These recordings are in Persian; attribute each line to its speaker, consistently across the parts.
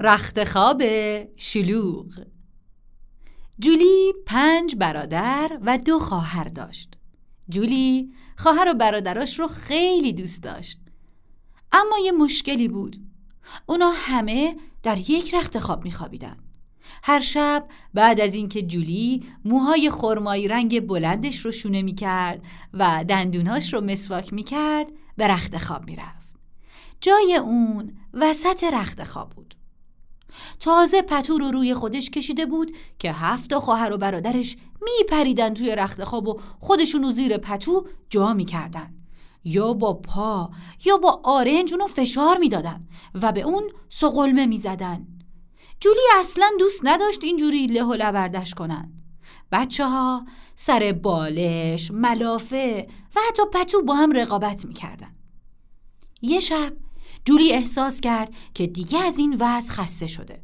Speaker 1: رخت خواب شلوغ. جولی پنج برادر و دو خواهر داشت. جولی خواهر و برادراش رو خیلی دوست داشت. اما یه مشکلی بود. اونا همه در یک رخت خواب میخوابیدن. هر شب بعد از اینکه جولی موهای خرمایی رنگ بلندش رو شونه می‌کرد و دندوناش رو مسواک می‌کرد به رخت خواب می‌رفت. جای اون وسط رخت خواب بود. تازه پتو رو روی خودش کشیده بود که هفت خواهر و برادرش میپریدن توی رخت خواب و خودشونو زیر پتو جا می‌کردن. یا با پا یا با آرنج اونو فشار می‌دادن و به اون سقلمه می‌زدن. جولی اصلا دوست نداشت اینجوری له و لبردش کنن. بچه ها سر بالش، ملافه و حتی پتو با هم رقابت می‌کردن. یه شب جولی احساس کرد که دیگه از این وضع خسته شده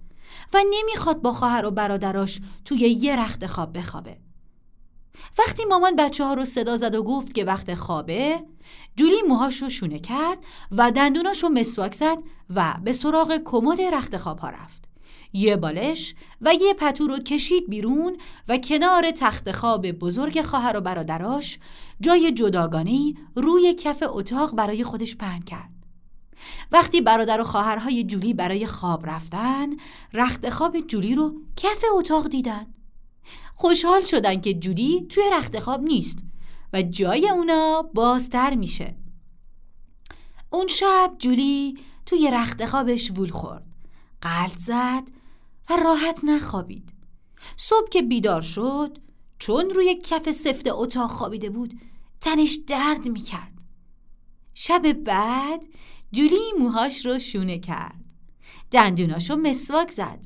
Speaker 1: و نمی‌خواد با خواهر و برادراش توی یه رخت خواب بخوابه. وقتی مامان بچه ها رو صدا زد و گفت که وقت خوابه جولی موهاش رو شونه کرد و دندوناش رو مسواک زد و به سراغ کمد رخت خواب ها رفت. یه بالش و یه پتو رو کشید بیرون و کنار تخت خواب بزرگ خواهر و برادراش جای جداگانه روی کف اتاق برای خودش پهن کرد. وقتی برادر و خواهرهای جولی برای خواب رفتن رخت خواب جولی رو کف اتاق دیدن. خوشحال شدن که جولی توی رخت خواب نیست و جای اونا بازتر میشه. اون شب جولی توی رخت خوابش وول خورد. قلط زد و راحت نخوابید. صبح که بیدار شد چون روی کف سفت اتاق خوابیده بود تنش درد می‌کرد. شب بعد جولی موهاش رو شونه کرد. دندوناش رو مسواک زد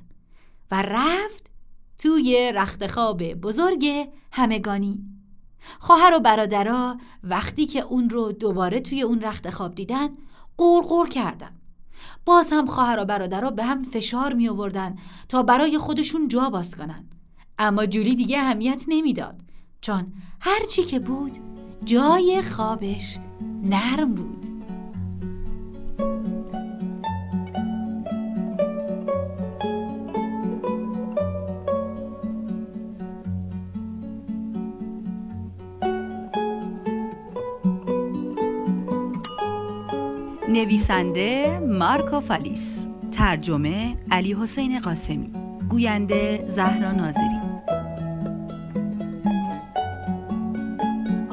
Speaker 1: و رفت توی رخت خواب بزرگ همگانی. خواهر و برادرها وقتی که اون رو دوباره توی اون رخت خواب دیدن قرقر کردن. باز هم خواهر و برادرها به هم فشار می آوردن تا برای خودشون جا باز کنن. اما جولی دیگه اهمیت نمی‌داد چون هرچی که بود جای خوابش نرم بود.
Speaker 2: نویسنده مارکو فالیس ترجمه علی حسین قاسمی گوینده زهرا ناظری.